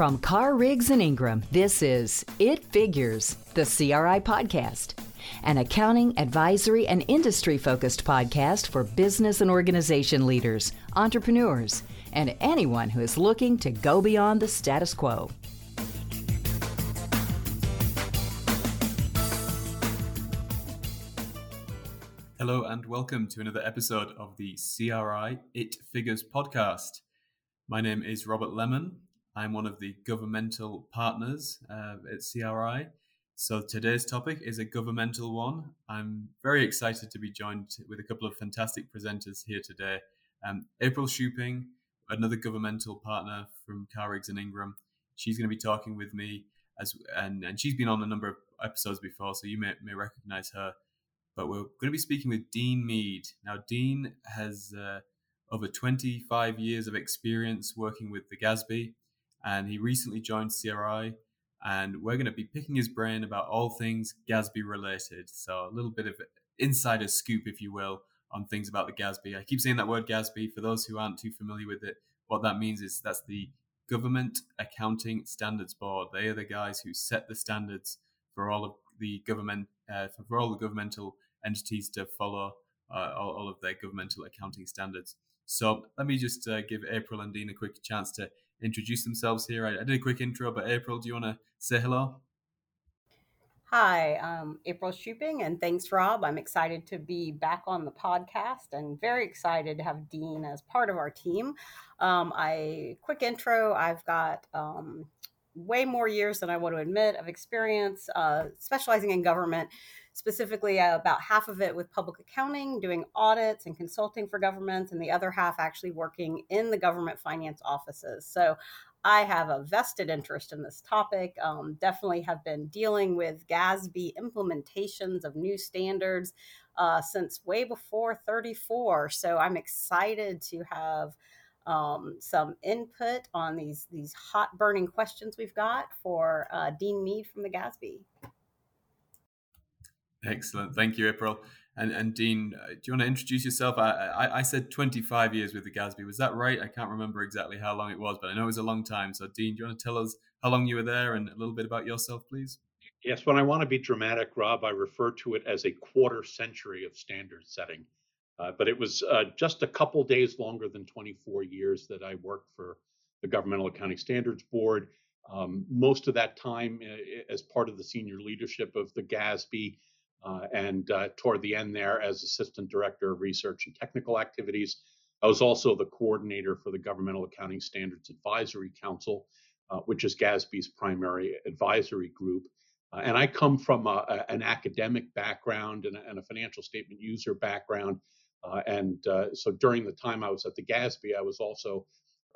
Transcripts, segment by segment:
From Carr Riggs and Ingram, this is It Figures, the CRI podcast, an accounting, advisory, and industry focused podcast for business and organization leaders, entrepreneurs, and anyone who is looking to go beyond the status quo. Hello, and welcome to another episode of the CRI It Figures podcast. My name is Robert Lemon. I'm one of the governmental partners uh, at CRI. So today's topic is a governmental one. I'm very excited to be joined with a couple of fantastic presenters here today. Um, April Shuping, another governmental partner from Carr and Ingram. She's going to be talking with me as and, and she's been on a number of episodes before, so you may, may recognize her but we're going to be speaking with Dean Mead. Now, Dean has uh, over 25 years of experience working with the GASB, and he recently joined CRI. And we're going to be picking his brain about all things GASB related. So, a little bit of insider scoop, if you will, on things about the GASB. I keep saying that word GASB for those who aren't too familiar with it. What that means is that's the Government Accounting Standards Board. They are the guys who set the standards for all of the government uh, for all the governmental entities to follow uh, all, all, of their governmental accounting standards. So let me just uh, give April and Dean a quick chance to introduce themselves here. I, I did a quick intro, but April, do you want to say hello? Hi, I'm April Shuping, and thanks, Rob. I'm excited to be back on the podcast and very excited to have Dean as part of our team. Um, I quick intro. I've got um, way more years than I want to admit of experience uh, specializing in government, specifically about half of it with public accounting, doing audits and consulting for governments, and the other half actually working in the government finance offices. So I have a vested interest in this topic. Um, definitely have been dealing with GASB implementations of new standards uh, since way before 34. So I'm excited to have um, some input on these these hot burning questions we've got for uh, Dean Mead from the GASB. Excellent, thank you, April. And, and Dean, uh, do you want to introduce yourself? I, I, I, said 25 years with the GASB. Was that right? I can't remember exactly how long it was, but I know it was a long time. So, Dean, do you want to tell us how long you were there and a little bit about yourself, please? Yes, when I want to be dramatic, Rob, I refer to it as a quarter century of standard setting. Uh, but it was uh, just a couple days longer than 24 years that I worked for the Governmental Accounting Standards Board. Um, most of that time uh, as part of the senior leadership of the GASB, uh, and uh, toward the end there as Assistant Director of Research and Technical Activities. I was also the coordinator for the Governmental Accounting Standards Advisory Council, uh, which is GASB's primary advisory group. and I come from a, a, an academic background and a, and a financial statement user background. Uh, and uh, so during the time I was at the GASB, I was also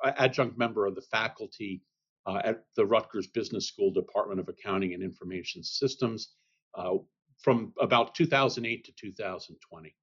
adjunct member of the faculty uh, at the Rutgers Business School Department of Accounting and Information Systems uh, from about 2008 to 2020.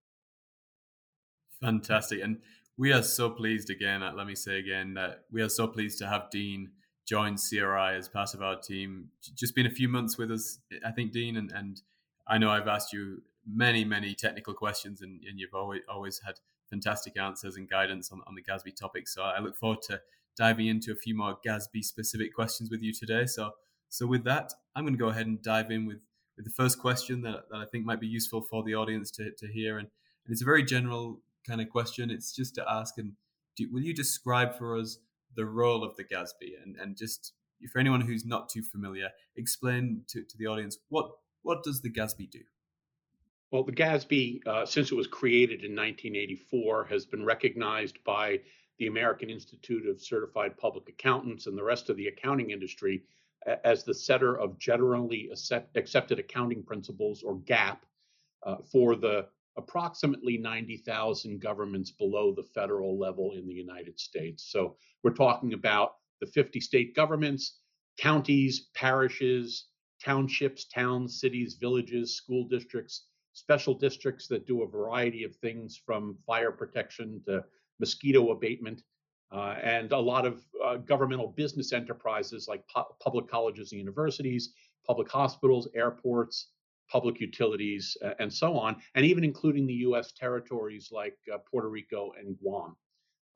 Fantastic. And we are so pleased again, uh, let me say again, that we are so pleased to have Dean join CRI as part of our team. Just been a few months with us, I think, Dean, and, and I know I've asked you many, many technical questions, and, and you've always always had fantastic answers and guidance on, on the GASB topic. So I look forward to diving into a few more GASB specific questions with you today. So so with that, I'm going to go ahead and dive in with with the first question that, that I think might be useful for the audience to, to hear. And, and it's a very general kind of question. It's just to ask, and do, will you describe for us the role of the GASB and, and just for anyone who's not too familiar, explain to, to the audience what what does the GASB do? Well, the GASB, uh, since it was created in 1984, has been recognized by the American Institute of Certified Public Accountants and the rest of the accounting industry as the setter of generally accepted accounting principles, or GAAP, uh, for the approximately 90,000 governments below the federal level in the United States. So we're talking about the 50 state governments, counties, parishes, townships, towns, cities, villages, school districts, special districts that do a variety of things from fire protection to mosquito abatement, uh, and a lot of uh, governmental business enterprises like pu- public colleges and universities, public hospitals, airports, public utilities, uh, and so on, and even including the US territories like uh, Puerto Rico and Guam.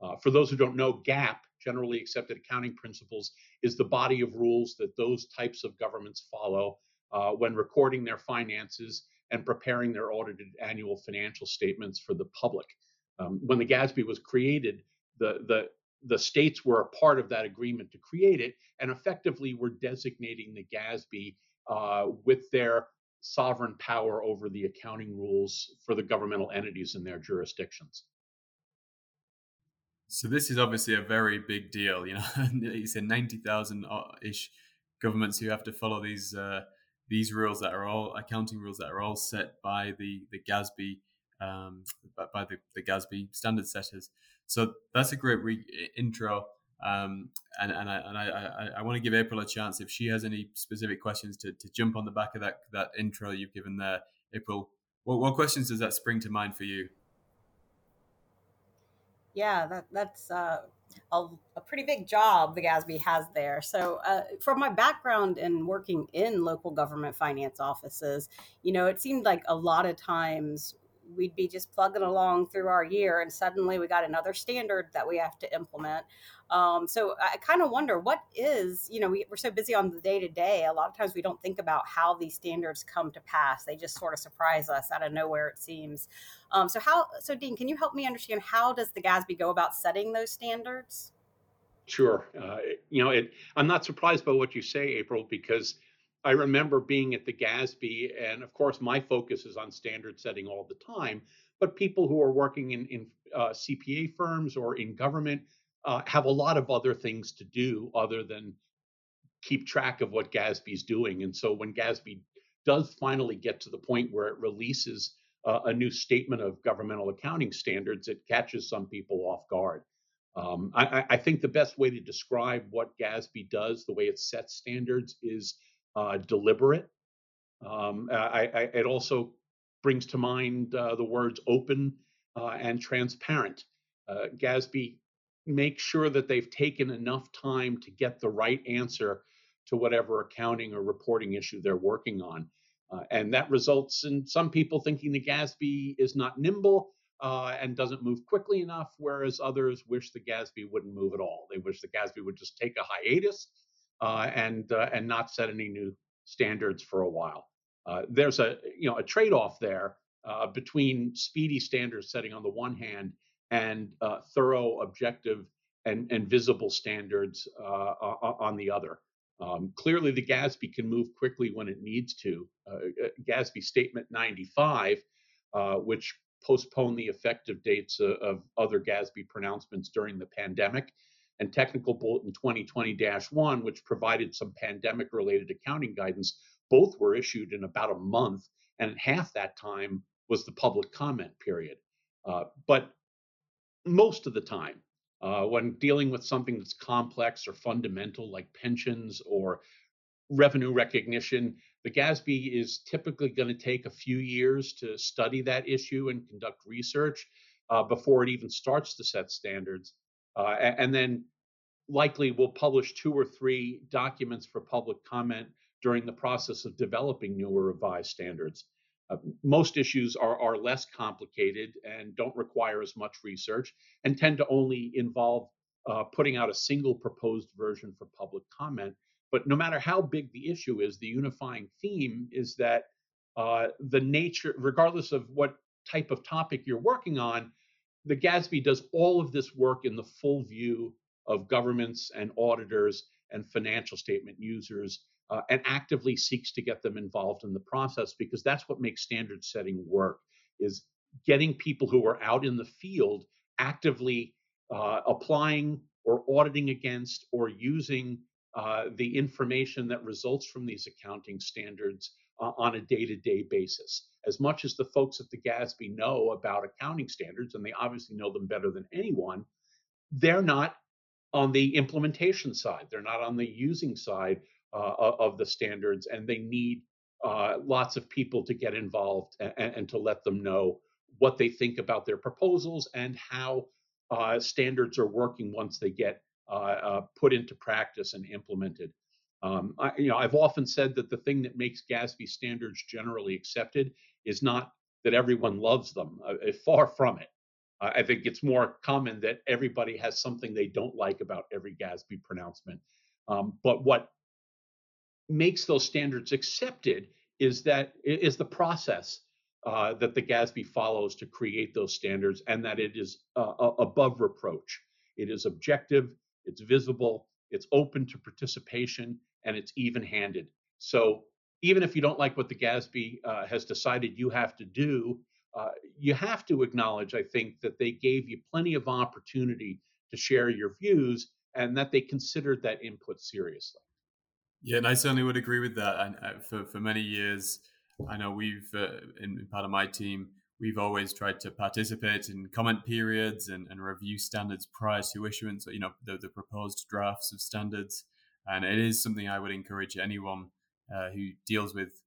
Uh, for those who don't know, GAAP generally accepted accounting principles, is the body of rules that those types of governments follow uh, when recording their finances and preparing their audited annual financial statements for the public. Um, when the GASB was created, the, the, the states were a part of that agreement to create it and effectively were designating the GASB uh, with their sovereign power over the accounting rules for the governmental entities in their jurisdictions. So this is obviously a very big deal. You know, you said ninety thousand ish governments who have to follow these uh, these rules that are all accounting rules that are all set by the the GASB um, by the, the GASB standard setters. So that's a great re- intro. Um, and and I and I, I, I want to give April a chance if she has any specific questions to, to jump on the back of that that intro you've given there. April, what, what questions does that spring to mind for you? Yeah, that that's uh, a, a, pretty big job the GASB has there. So, uh, from my background in working in local government finance offices, you know, it seemed like a lot of times we'd be just plugging along through our year and suddenly we got another standard that we have to implement. Um, so i kind of wonder what is you know we, are so busy on the day to day a lot of times we don't think about how these standards come to pass. They just sort of surprise us out of nowhere it seems. Um, so how so dean can you help me understand how does the gasb go about setting those standards? Sure. Uh, you know it, i'm not surprised by what you say april because I remember being at the GASB, and of course, my focus is on standard setting all the time. But people who are working in, in uh, CPA firms or in government uh, have a lot of other things to do other than keep track of what GASB is doing. And so when GASB does finally get to the point where it releases uh, a new statement of governmental accounting standards, it catches some people off guard. Um, I, I, think the best way to describe what GASB does, the way it sets standards, is uh, deliberate. Um, I, I, it also brings to mind uh, the words open uh, and transparent. Uh, GASB makes sure that they've taken enough time to get the right answer to whatever accounting or reporting issue they're working on. Uh, and that results in some people thinking the GASB is not nimble uh, and doesn't move quickly enough, whereas others wish the GASB wouldn't move at all. They wish the GASB would just take a hiatus and uh, and not set any new standards for a while. Uh, there's a you know a trade-off there uh, between speedy standard setting on the one hand and uh, thorough, objective, and, and visible standards uh, on the other. Um, clearly, the GASB can move quickly when it needs to. GASB Statement 95, which postponed the effective dates of, of other GASB pronouncements during the pandemic, and Technical Bulletin 2020 1, which provided some pandemic related accounting guidance. Both were issued in about a month, and half that time was the public comment period. Uh, but most of the time, uh, when dealing with something that's complex or fundamental, like pensions or revenue recognition, the GASB is typically going to take a few years to study that issue and conduct research uh, before it even starts to set standards. Uh, and then likely we'll publish two or three documents for public comment during the process of developing newer revised standards. Uh, most issues are, are less complicated and don't require as much research and tend to only involve uh, putting out a single proposed version for public comment. But no matter how big the issue is, the unifying theme is that uh, the nature, regardless of what type of topic you're working on, the GASB does all of this work in the full view of governments and auditors and financial statement users uh, and actively seeks to get them involved in the process because that's what makes standard setting work is getting people who are out in the field actively uh, applying or auditing against or using uh, the information that results from these accounting standards uh, on a day-to-day basis as much as the folks at the GASB know about accounting standards, and they obviously know them better than anyone, they're not on the implementation side. They're not on the using side uh, of the standards, and they need uh, lots of people to get involved and, and, to let them know what they think about their proposals and how uh, standards are working once they get uh, uh, put into practice and implemented. Um, I, you know, I've often said that the thing that makes GASB standards generally accepted is not that everyone loves them. Uh, far from it. Uh, I think it's more common that everybody has something they don't like about every GASB pronouncement. Um, but what makes those standards accepted is that is the process uh, that the GASB follows to create those standards, and that it is uh, above reproach. It is objective, it's visible, it's open to participation, and it's even-handed. So even if you don't like what the GASB uh, has decided you have to do, uh, you have to acknowledge, I think, that they gave you plenty of opportunity to share your views and that they considered that input seriously. Yeah, and I certainly would agree with that. And uh, for for many years, I know we've uh, in, in, part of my team, we've always tried to participate in comment periods and, and review standards prior to issuance. You know, the, the proposed drafts of standards, and it is something I would encourage anyone uh, who deals with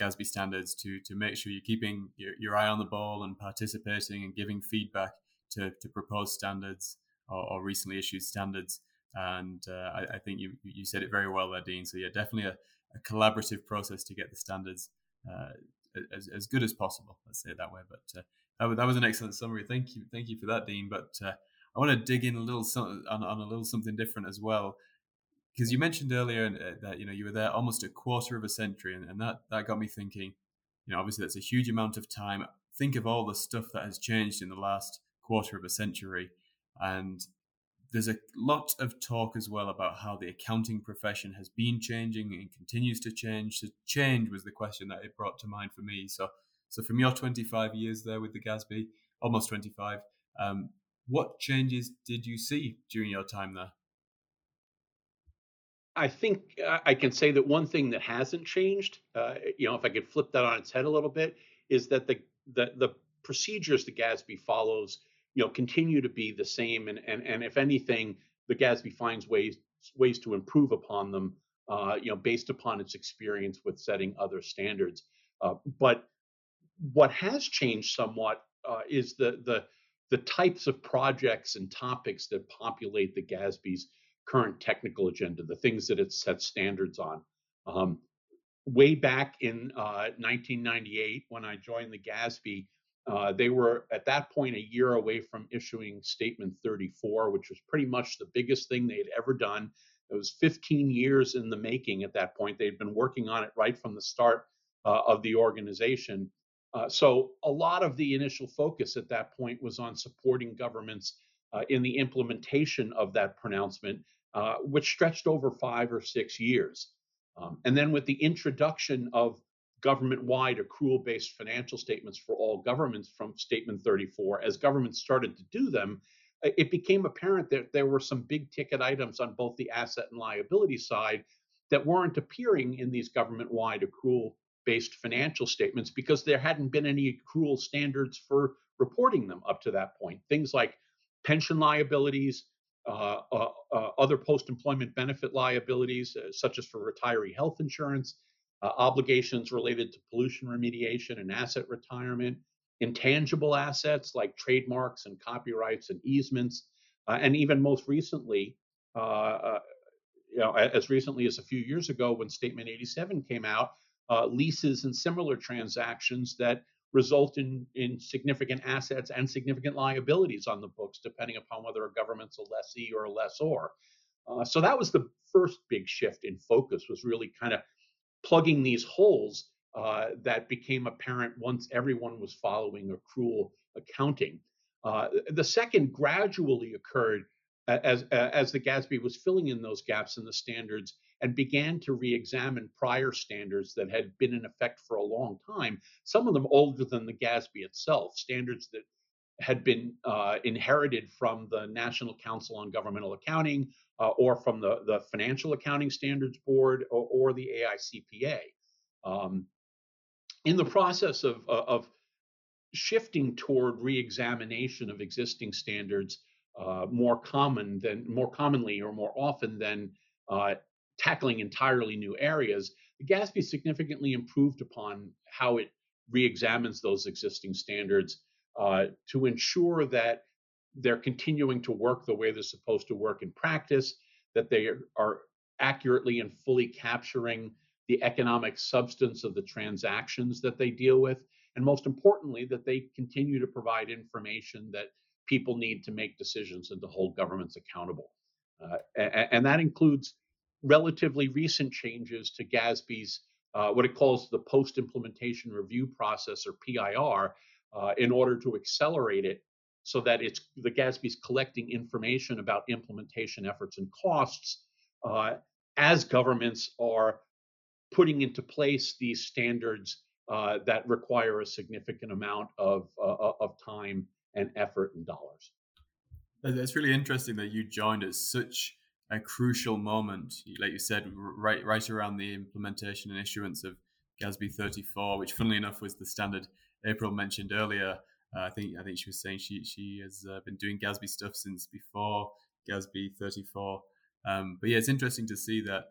GASB standards to to make sure you're keeping your, your eye on the ball and participating and giving feedback to to proposed standards or, or recently issued standards. And uh, I, I, think you you said it very well there, Dean. So yeah, definitely a, a collaborative process to get the standards uh, as, as good as possible. Let's say it that way. But uh, that, was, that was an excellent summary. Thank you, thank you for that, Dean. But uh, I want to dig in a little on, on a little something different as well because you mentioned earlier uh, that you know you were there almost a quarter of a century, and, and that that got me thinking. You know, obviously that's a huge amount of time. Think of all the stuff that has changed in the last quarter of a century, and there's a lot of talk as well about how the accounting profession has been changing and continues to change. So change was the question that it brought to mind for me. So, so from your 25 years there with the GASB, almost 25, um, what changes did you see during your time there? I think uh, I can say that one thing that hasn't changed, uh, you know, if I could flip that on its head a little bit, is that the the, the procedures the GASB follows, you know, continue to be the same, and and and if anything, the GASB finds ways ways to improve upon them, uh, you know, based upon its experience with setting other standards. Uh, but what has changed somewhat uh, is the the the types of projects and topics that populate the GASB's current technical agenda, the things that it sets standards on. Um, way back in uh, 1998, when I joined the GASB, uh, they were at that point a year away from issuing Statement 34, which was pretty much the biggest thing they had ever done. It was 15 years in the making at that point. They'd been working on it right from the start uh, of the organization. Uh, so a lot of the initial focus at that point was on supporting governments uh, in the implementation of that pronouncement uh, which stretched over five or six years. Um, and then with the introduction of government wide accrual based financial statements for all governments from Statement 34, as governments started to do them, it became apparent that there were some big ticket items on both the asset and liability side that weren't appearing in these government wide accrual based financial statements because there hadn't been any accrual standards for reporting them up to that point. Things like pension liabilities, Uh, uh, uh, other post-employment benefit liabilities, such as for retiree health insurance, obligations related to pollution remediation and asset retirement, intangible assets like trademarks and copyrights and easements, and even most recently, you know, as recently as a few years ago when Statement 87 came out, uh, leases and similar transactions that result in, in significant assets and significant liabilities on the books, depending upon whether a government's a lessee or a lessor. Uh, so that was the first big shift in focus, was really kind of plugging these holes uh, that became apparent once everyone was following accrual accounting. Uh, the second gradually occurred as, as the GASB was filling in those gaps in the standards and began to re-examine prior standards that had been in effect for a long time, some of them older than the GASB itself, standards that had been uh, inherited from the National Council on Governmental Accounting uh, or from the, the Financial Accounting Standards Board or, or the AICPA. Um, in the process of, uh, of shifting toward re-examination of existing standards uh, more common than more commonly or more often than uh, tackling entirely new areas, the GASB significantly improved upon how it re-examines those existing standards uh, to ensure that they're continuing to work the way they're supposed to work in practice, that they are accurately and fully capturing the economic substance of the transactions that they deal with, and most importantly, that they continue to provide information that people need to make decisions and to hold governments accountable. Uh, and, and, that includes relatively recent changes to GASB's uh, what it calls the post implementation review process or PIR uh, in order to accelerate it so that it's the GASB's collecting information about implementation efforts and costs uh, as governments are putting into place these standards uh, that require a significant amount of, uh, of time and effort and dollars. That's really interesting that you joined at such a crucial moment, like you said, right right around the implementation and issuance of GASB 34, which, funnily enough, was the standard April mentioned earlier. Uh, I think I think she was saying she she has uh, been doing GASB stuff since before GASB 34. Um, but yeah, it's interesting to see that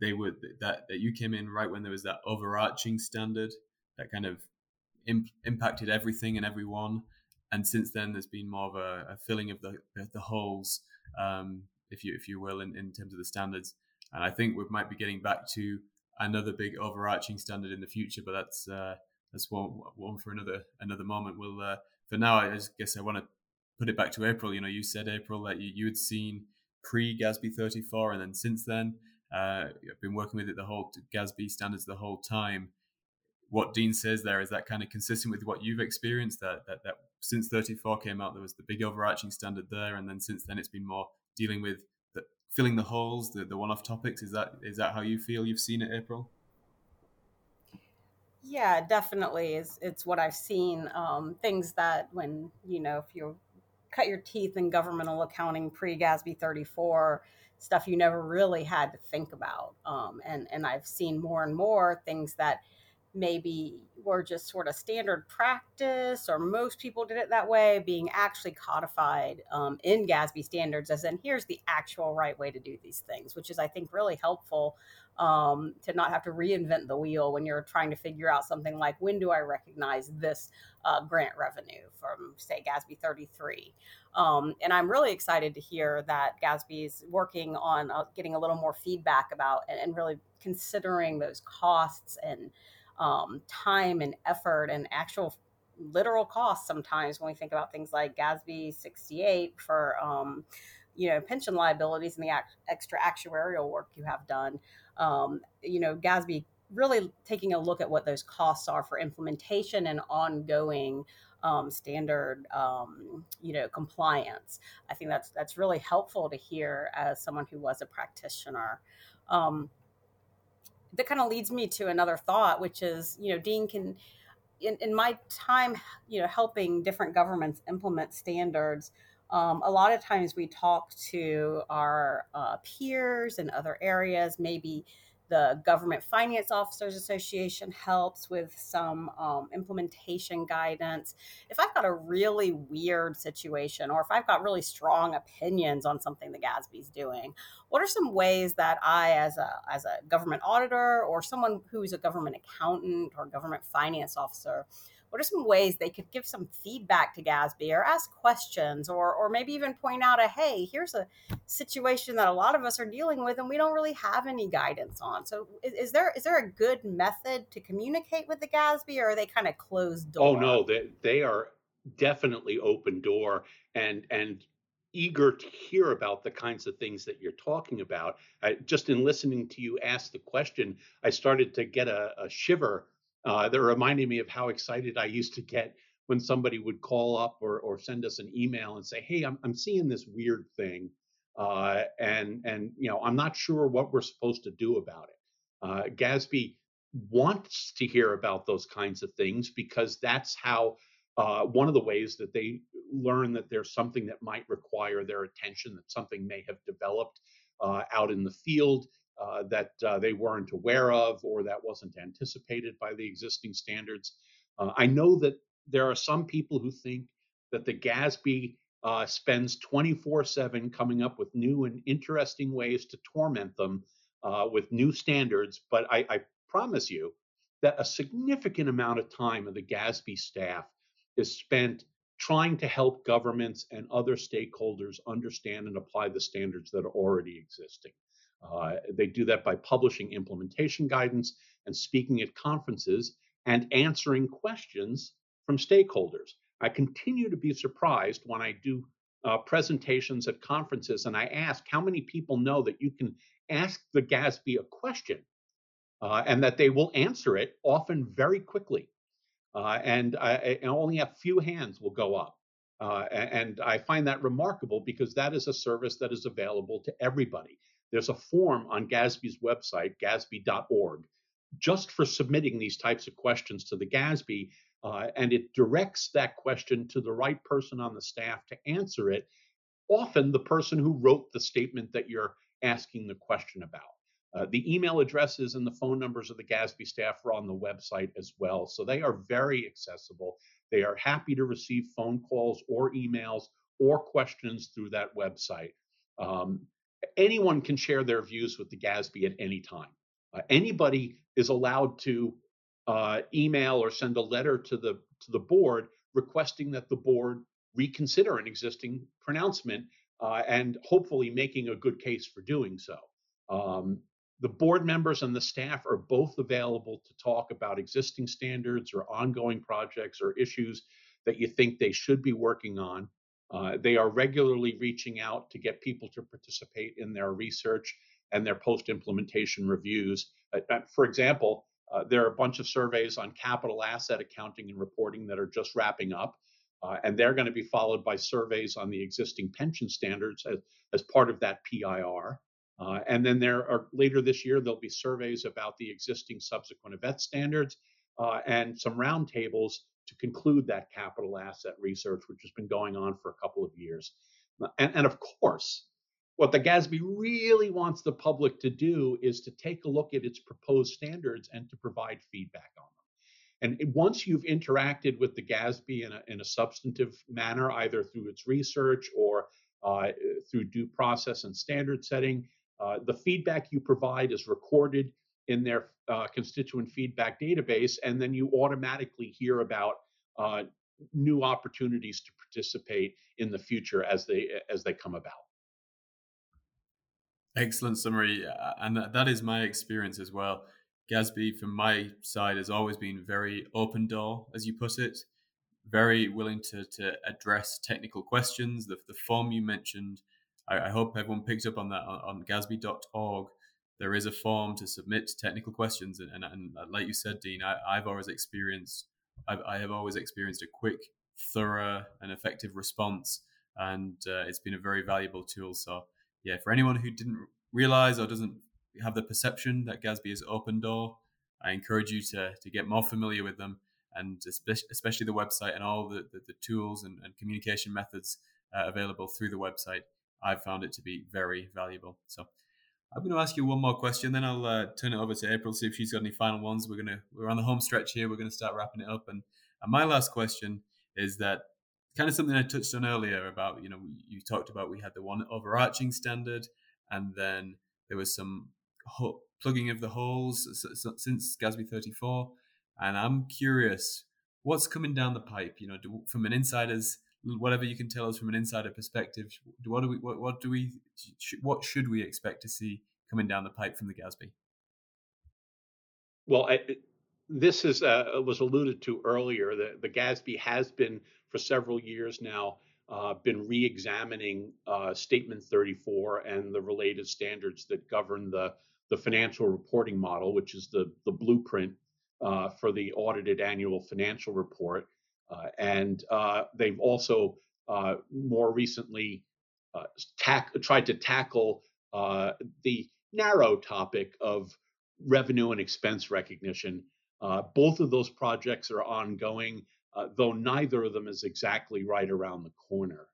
they would that that you came in right when there was that overarching standard that kind of imp- impacted everything and everyone and since then there's been more of a, a filling of the the holes, um, if you if you will, in, in terms of the standards. And I think we might be getting back to another big overarching standard in the future, but that's uh, that's one one for another another moment. We'll uh, for now. I guess I want to put it back to April. You know, you said April that you, you had seen pre GASB 34, and then since then, uh, I've been working with it the whole GASB standards the whole time what Dean says there is that kind of consistent with what you've experienced that, that that since 34 came out there was the big overarching standard there and then since then it's been more dealing with the, filling the holes the, the one-off topics is that is that how you feel? You've seen it April? Yeah definitely it's, it's what I've seen um, things that when you know if you cut your teeth in governmental accounting pre GASB 34 stuff you never really had to think about um, and and I've seen more and more things that maybe were just sort of standard practice or most people did it that way being actually codified um, in GASB standards as in here's the actual right way to do these things, which is I think really helpful um, to not have to reinvent the wheel when you're trying to figure out something like when do I recognize this uh, grant revenue from say GASB 33. Um, and I'm really excited to hear that GASB is working on uh, getting a little more feedback about and, and really considering those costs and um, time and effort and actual literal costs sometimes when we think about things like GASB 68 for um, you know pension liabilities and the act- extra actuarial work you have done. Um, you know, GASB really taking a look at what those costs are for implementation and ongoing um, standard, um, you know, compliance. I think that's that's really helpful to hear as someone who was a practitioner. That kind of leads me to another thought, which is, you know, Dean can, in, in my time, you know, helping different governments implement standards, um, a lot of times we talk to our uh, peers in other areas, maybe the Government Finance Officers Association helps with some um, implementation guidance. If I've got a really weird situation, or if I've got really strong opinions on something the GASB's doing, what are some ways that I, as a as a government auditor or someone who's a government accountant or government finance officer, what are some ways they could give some feedback to GASB or ask questions or or maybe even point out a hey, here's a situation that a lot of us are dealing with and we don't really have any guidance on. So is, is there is there a good method to communicate with the GASB or are they kind of closed door? Oh no, they they are definitely open door and and eager to hear about the kinds of things that you're talking about. I, just in listening to you ask the question, I started to get a, a shiver uh, that reminded me of how excited I used to get when somebody would call up or, or send us an email and say, "Hey, I'm I'm seeing this weird thing, uh, and and you know I'm not sure what we're supposed to do about it." Uh, GASB wants to hear about those kinds of things because that's how uh, one of the ways that they learn that there's something that might require their attention, that something may have developed uh, out in the field, uh, that uh, they weren't aware of or that wasn't anticipated by the existing standards. Uh, I know that there are some people who think that the GASB uh, spends 24 7 coming up with new and interesting ways to torment them uh, with new standards, but I, I promise you that a significant amount of time of the GASB staff is spent trying to help governments and other stakeholders understand and apply the standards that are already existing. Uh, they do that by publishing implementation guidance and speaking at conferences and answering questions from stakeholders. I continue to be surprised when I do uh, presentations at conferences and I ask how many people know that you can ask the GASB a question uh, and that they will answer it often very quickly. Uh, and, I, and, only a few hands will go up. Uh, and I find that remarkable because that is a service that is available to everybody. There's a form on GASB's website, gasb.org, just for submitting these types of questions to the GASB. Uh, and it directs that question to the right person on the staff to answer it, often the person who wrote the statement that you're asking the question about. Uh, the email addresses and the phone numbers of the GASB staff are on the website as well. So they are very accessible. They are happy to receive phone calls or emails or questions through that website. Um, anyone can share their views with the GASB at any time. Uh, anybody is allowed to uh, email or send a letter to the to the board requesting that the board reconsider an existing pronouncement uh, and hopefully making a good case for doing so. Um, the board members and the staff are both available to talk about existing standards or ongoing projects or issues that you think they should be working on. Uh, they are regularly reaching out to get people to participate in their research and their post implementation reviews. Uh, uh, for example, uh, there are a bunch of surveys on capital asset accounting and reporting that are just wrapping up. Uh, and they're going to be followed by surveys on the existing pension standards as, as part of that PIR. And then there are later this year, there'll be surveys about the existing subsequent event standards and some roundtables to conclude that capital asset research, which has been going on for a couple of years. Uh, and, and of course, what the GASB really wants the public to do is to take a look at its proposed standards and to provide feedback on them. And once you've interacted with the GASB in a, in a substantive manner, either through its research or uh, through due process and standard setting, uh, the feedback you provide is recorded in their uh, constituent feedback database, and then you automatically hear about uh, new opportunities to participate in the future as they as they come about. Excellent summary, and that is my experience as well. GASB, from my side, has always been very open door, as you put it, very willing to to address technical questions. The the form you mentioned I, I hope everyone picked up on that on, on gasb.org. There is a form to submit technical questions, and, and, and like you said, Dean, I, have always experienced, I've, I have always experienced a quick, thorough, and effective response, and uh, it's been a very valuable tool. So, yeah, for anyone who didn't realize or doesn't have the perception that GASB is open door, I encourage you to to get more familiar with them, and especially the website and all the the, the tools and, and communication methods uh, available through the website. I've found it to be very valuable. So I'm going to ask you one more question, then I'll uh, turn it over to April see if she's got any final ones. We're gonna we're on the home stretch here. We're going to start wrapping it up, and, and my last question is that kind of something I touched on earlier about you know you talked about we had the one overarching standard, and then there was some ho- plugging of the holes since GASB 34, and I'm curious what's coming down the pipe. You know, do, from an insider's whatever you can tell us from an insider perspective, what do we, what, what do we, what should we expect to see coming down the pipe from the GASB? Well, I, this is uh, was alluded to earlier. The, the has been for several years now uh, been re-examining uh, Statement 34 and the related standards that govern the the financial reporting model, which is the the blueprint uh, for the audited annual financial report. Uh, and uh, they've also uh, more recently tack- tried to tackle the narrow topic of revenue and expense recognition. both of those projects are ongoing, though neither of them is exactly right around the corner.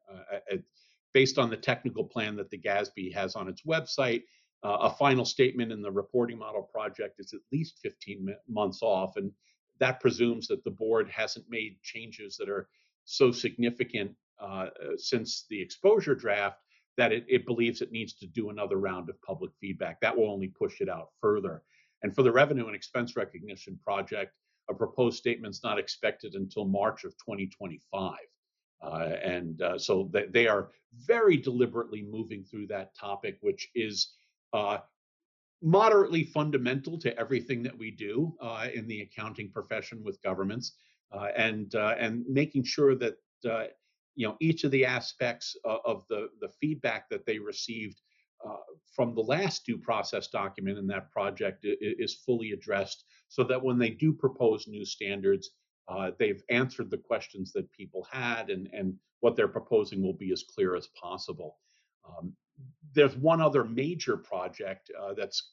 based on the technical plan that the GASB has on its website, uh, a final statement in the reporting model project is at least 15 months off. And that presumes that the board hasn't made changes that are so significant uh, since the exposure draft that it, it, believes it needs to do another round of public feedback. That will only push it out further. And for the revenue and expense recognition project, a proposed statement is not expected until March of 2025. Uh, and uh, so they, they, are very deliberately moving through that topic, which is uh, moderately fundamental to everything that we do uh, in the accounting profession with governments. uh, and uh, and making sure that uh, you know each of the aspects of, of the the feedback that they received uh, from the last due process document in that project is, fully addressed so that when they do propose new standards, uh, they've answered the questions that people had and, and what they're proposing will be as clear as possible. Um, there's one other major project uh, that's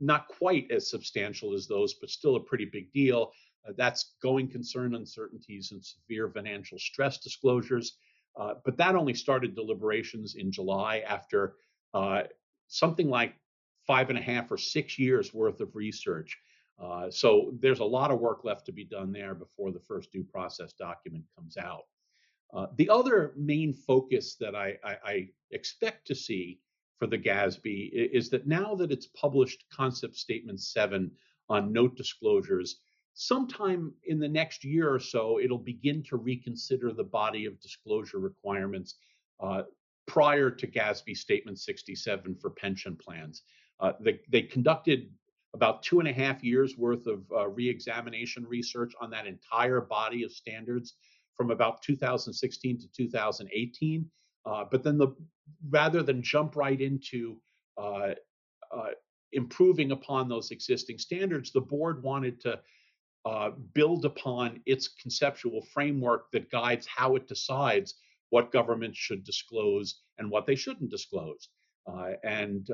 not quite as substantial as those, but still a pretty big deal. Uh, that's going concern uncertainties and severe financial stress disclosures. Uh, but that only started deliberations in July after uh, something like five and a half or six years worth of research. Uh, so there's a lot of work left to be done there before the first due process document comes out. Uh, the other main focus that I, I, I, expect to see for the GASB is that now that it's published Concept Statement 7 on note disclosures, sometime in the next year or so, it'll begin to reconsider the body of disclosure requirements uh, prior to GASB Statement 67 for pension plans. Uh, they, they, conducted about two and a half years worth of uh, re-examination research on that entire body of standards from about 2016 to 2018. Uh, but then the rather than jump right into uh, uh, improving upon those existing standards, the board wanted to uh, build upon its conceptual framework that guides how it decides what governments should disclose and what they shouldn't disclose. Uh, and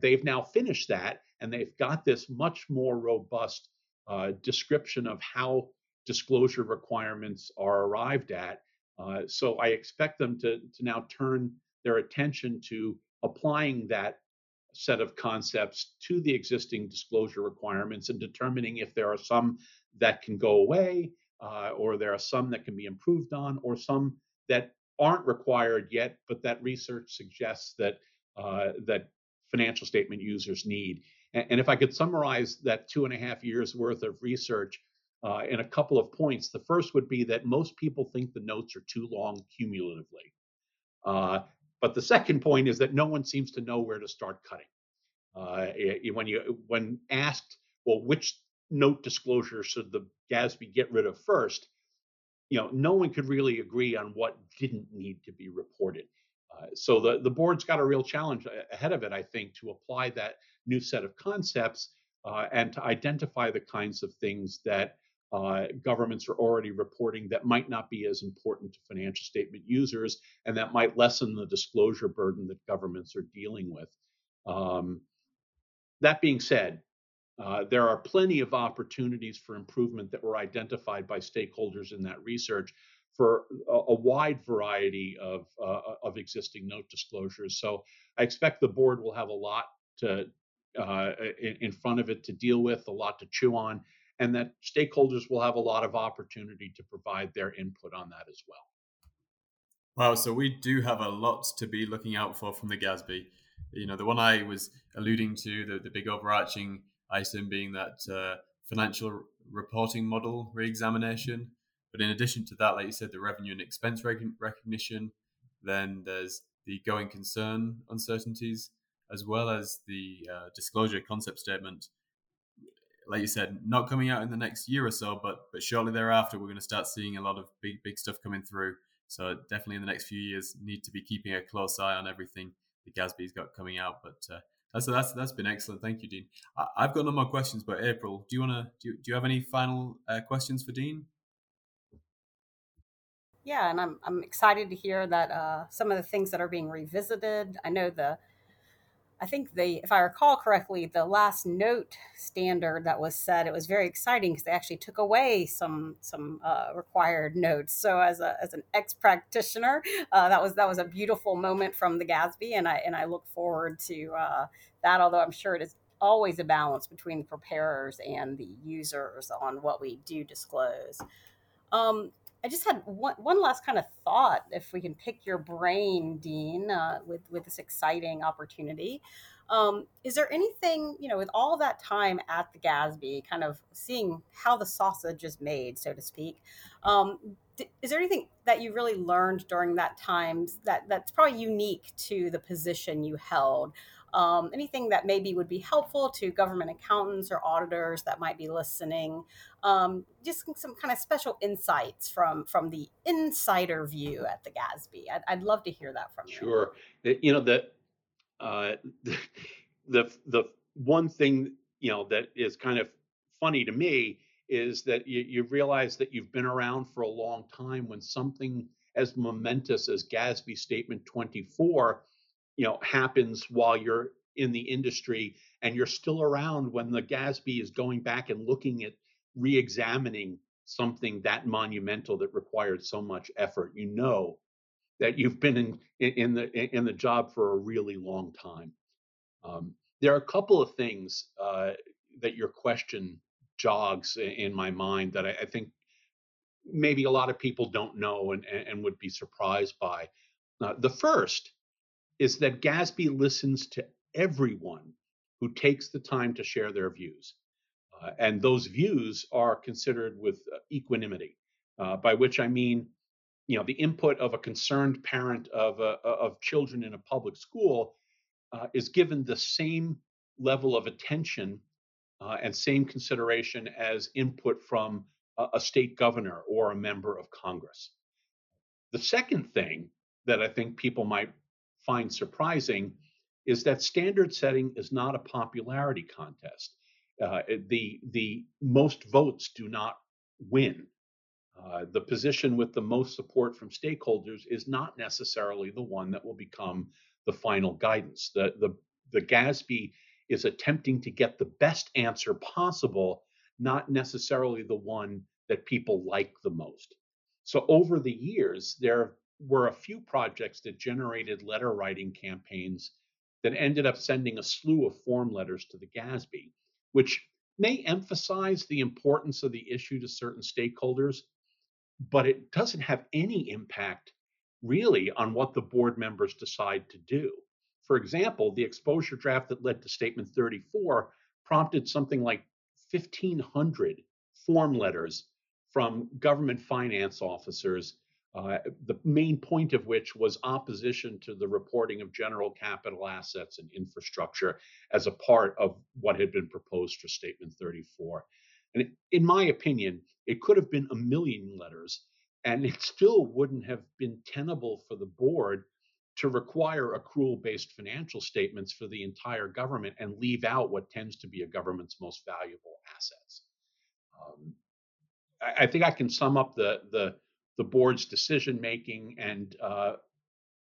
they've now finished that, and they've got this much more robust description of how disclosure requirements are arrived at. Uh, so I expect them to, to now turn their attention to applying that set of concepts to the existing disclosure requirements and determining if there are some that can go away, uh, or there are some that can be improved on, or some that aren't required yet, but that research suggests that uh, that financial statement users need. And, and, if I could summarize that two and a half years worth of research uh, in a couple of points, the first would be that most people think the notes are too long cumulatively. Uh, but the second point is that no one seems to know where to start cutting. Uh, when you when asked, well, which note disclosure should the GASB get rid of first? you know, no one could really agree on what didn't need to be reported. Uh, so the, the board's got a real challenge ahead of it, I think, to apply that new set of concepts uh, and to identify the kinds of things that uh, governments are already reporting that might not be as important to financial statement users and that might lessen the disclosure burden that governments are dealing with. Um, that being said, uh, there are plenty of opportunities for improvement that were identified by stakeholders in that research for a, a wide variety of, uh, of existing note disclosures. So I expect the board will have a lot to uh, in, in, front of it to deal with, a lot to chew on, and that stakeholders will have a lot of opportunity to provide their input on that as well. Wow, so we do have a lot to be looking out for from the GASB. You know, the one I was alluding to, the, the big overarching ISIN being that uh, financial reporting model re-examination. But in addition to that, like you said, the revenue and expense rec- recognition, then there's the going concern uncertainties, as well as the uh, disclosure concept statement. Like you said, not coming out in the next year or so, but but shortly thereafter, we're going to start seeing a lot of big big stuff coming through. So definitely in the next few years, need to be keeping a close eye on everything the GASB's got coming out. But uh, that's that's that's been excellent. Thank you, Dean. I, have got no more questions, but April, do you want to do, do you have any final uh, questions for Dean? Yeah, and I'm I'm excited to hear that uh, some of the things that are being revisited. I know the I think the, if I recall correctly, the last note standard that was set, it was very exciting because they actually took away some some uh, required notes. So as a as an ex practitioner, uh, that was that was a beautiful moment from the GASB, and I and I look forward to uh, that. Although I'm sure it is always a balance between the preparers and the users on what we do disclose. Um, I just had one, one last kind of thought, if we can pick your brain, Dean, uh, with with this exciting opportunity. Um, is there anything, you know, with all that time at the GASB, kind of seeing how the sausage is made, so to speak? Um, is there anything that you really learned during that time that that's probably unique to the position you held? Um, anything that maybe would be helpful to government accountants or auditors that might be listening? Um, just some kind of special insights from from the insider view at the GASB. I'd, I'd love to hear that from you. Sure, you know the uh, the the one thing you know that is kind of funny to me is that you, you realize that you've been around for a long time when something as momentous as GASB Statement 24, you know, happens while you're in the industry and you're still around when the GASB is going back and looking at re-examining something that monumental that required so much effort. You know that you've been in in the in the job for a really long time. Um, there are a couple of things uh, that your question jogs in my mind that I, I think maybe a lot of people don't know and, and would be surprised by. Uh, the first is that GASB listens to everyone who takes the time to share their views. Uh, and those views are considered with uh, equanimity, uh, by which I mean, you know, the input of a concerned parent of, uh, of children in a public school uh, is given the same level of attention uh, and same consideration as input from a, a state governor or a member of Congress. The second thing that I think people might find surprising is that standard setting is not a popularity contest. Uh, the the most votes do not win. Uh, the position with the most support from stakeholders is not necessarily the one that will become the final guidance. The the the GASB is attempting to get the best answer possible, not necessarily the one that people like the most. So over the years, there were a few projects that generated letter writing campaigns that ended up sending a slew of form letters to the GASB, which may emphasize the importance of the issue to certain stakeholders, but it doesn't have any impact really on what the board members decide to do. For example, the exposure draft that led to Statement 34 prompted something like 1,500 form letters from government finance officers, uh, the main point of which was opposition to the reporting of general capital assets and infrastructure as a part of what had been proposed for Statement 34. And in my opinion, it could have been a million letters, and it still wouldn't have been tenable for the board to require accrual based financial statements for the entire government and leave out what tends to be a government's most valuable assets. Um, I, I, think I can sum up the, the, the board's decision making and uh,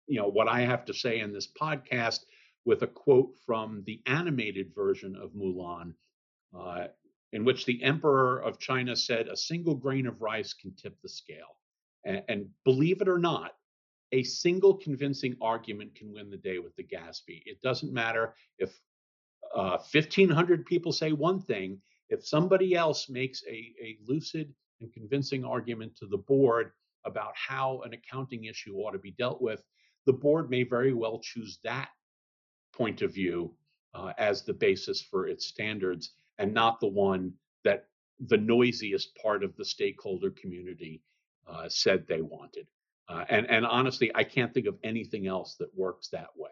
you know what I have to say in this podcast with a quote from the animated version of Mulan, uh, in which the emperor of China said, "A single grain of rice can tip the scale." and, and believe it or not, a single convincing argument can win the day with the GASB. It doesn't matter if uh, 1,500 people say one thing, if somebody else makes a, a lucid and convincing argument to the board about how an accounting issue ought to be dealt with, the board may very well choose that point of view uh, as the basis for its standards and not the one that the noisiest part of the stakeholder community uh, said they wanted. Uh, and and honestly, I can't think of anything else that works that way.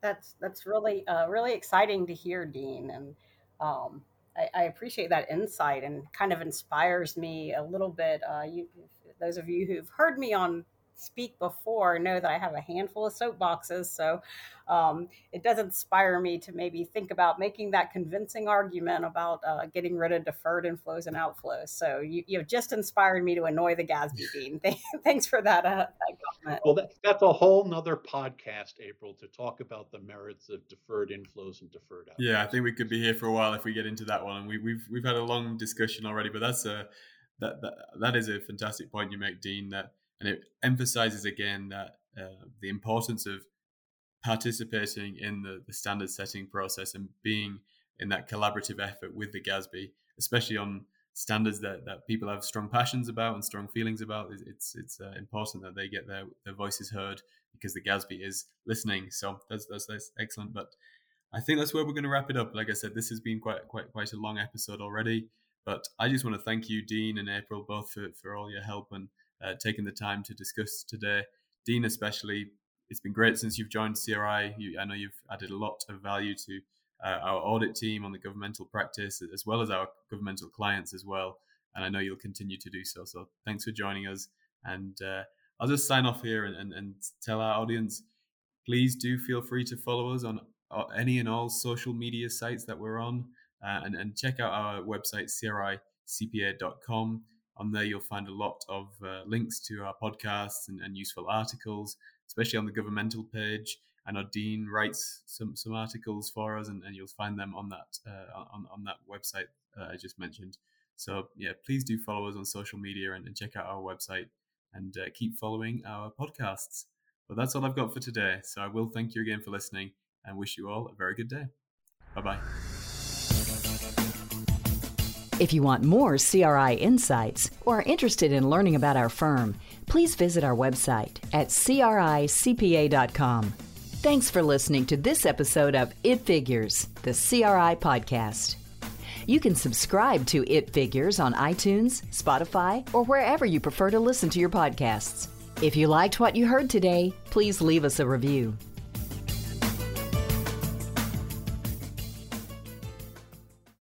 That's that's really uh, really exciting to hear, Dean, and um, I, I, appreciate that insight and kind of inspires me a little bit. Uh, you, those of you who've heard me on speak before know that I have a handful of soapboxes. So um, it does inspire me to maybe think about making that convincing argument about uh, getting rid of deferred inflows and outflows. So you, you have just inspired me to annoy the GASB dean. Thanks for that, uh, that comment. Well, that, that's a whole nother podcast, April, to talk about the merits of deferred inflows and deferred outflows. Yeah, I think we could be here for a while if we get into that one. And we, we've we've had a long discussion already, but that's a that, that that is a fantastic point you make, Dean. That and it emphasizes again that uh, the importance of participating in the, the standard setting process and being in that collaborative effort with the GASB, especially on standards that, that people have strong passions about and strong feelings about. It's it's uh, important that they get their, their voices heard because the GASB is listening. So that's, that's that's excellent. But I think that's where we're going to wrap it up. Like I said, this has been quite quite quite a long episode already. But I just want to thank you, Dean and April, both for, for all your help and uh, taking the time to discuss today. Dean, especially, it's been great since you've joined CRI. You, I know you've added a lot of value to uh, our audit team on the governmental practice, as well as our governmental clients as well. And I know you'll continue to do so. So thanks for joining us. And uh, I'll just sign off here and, and, and, tell our audience please do feel free to follow us on uh, any and all social media sites that we're on uh, and, and check out our website, cricpa.com. On there, you'll find a lot of uh, links to our podcasts and, and, useful articles, especially on the governmental page. And our Dean writes some some articles for us, and, and you'll find them on that uh, on on that website uh, I just mentioned. So yeah, please do follow us on social media and, and check out our website and uh, keep following our podcasts. But that's all I've got for today. So I will thank you again for listening and wish you all a very good day. Bye bye. If you want more CRI insights or are interested in learning about our firm, please visit our website at cricpa.com. Thanks for listening to this episode of It Figures, the CRI podcast. You can subscribe to It Figures on iTunes, Spotify, or wherever you prefer to listen to your podcasts. If you liked what you heard today, please leave us a review.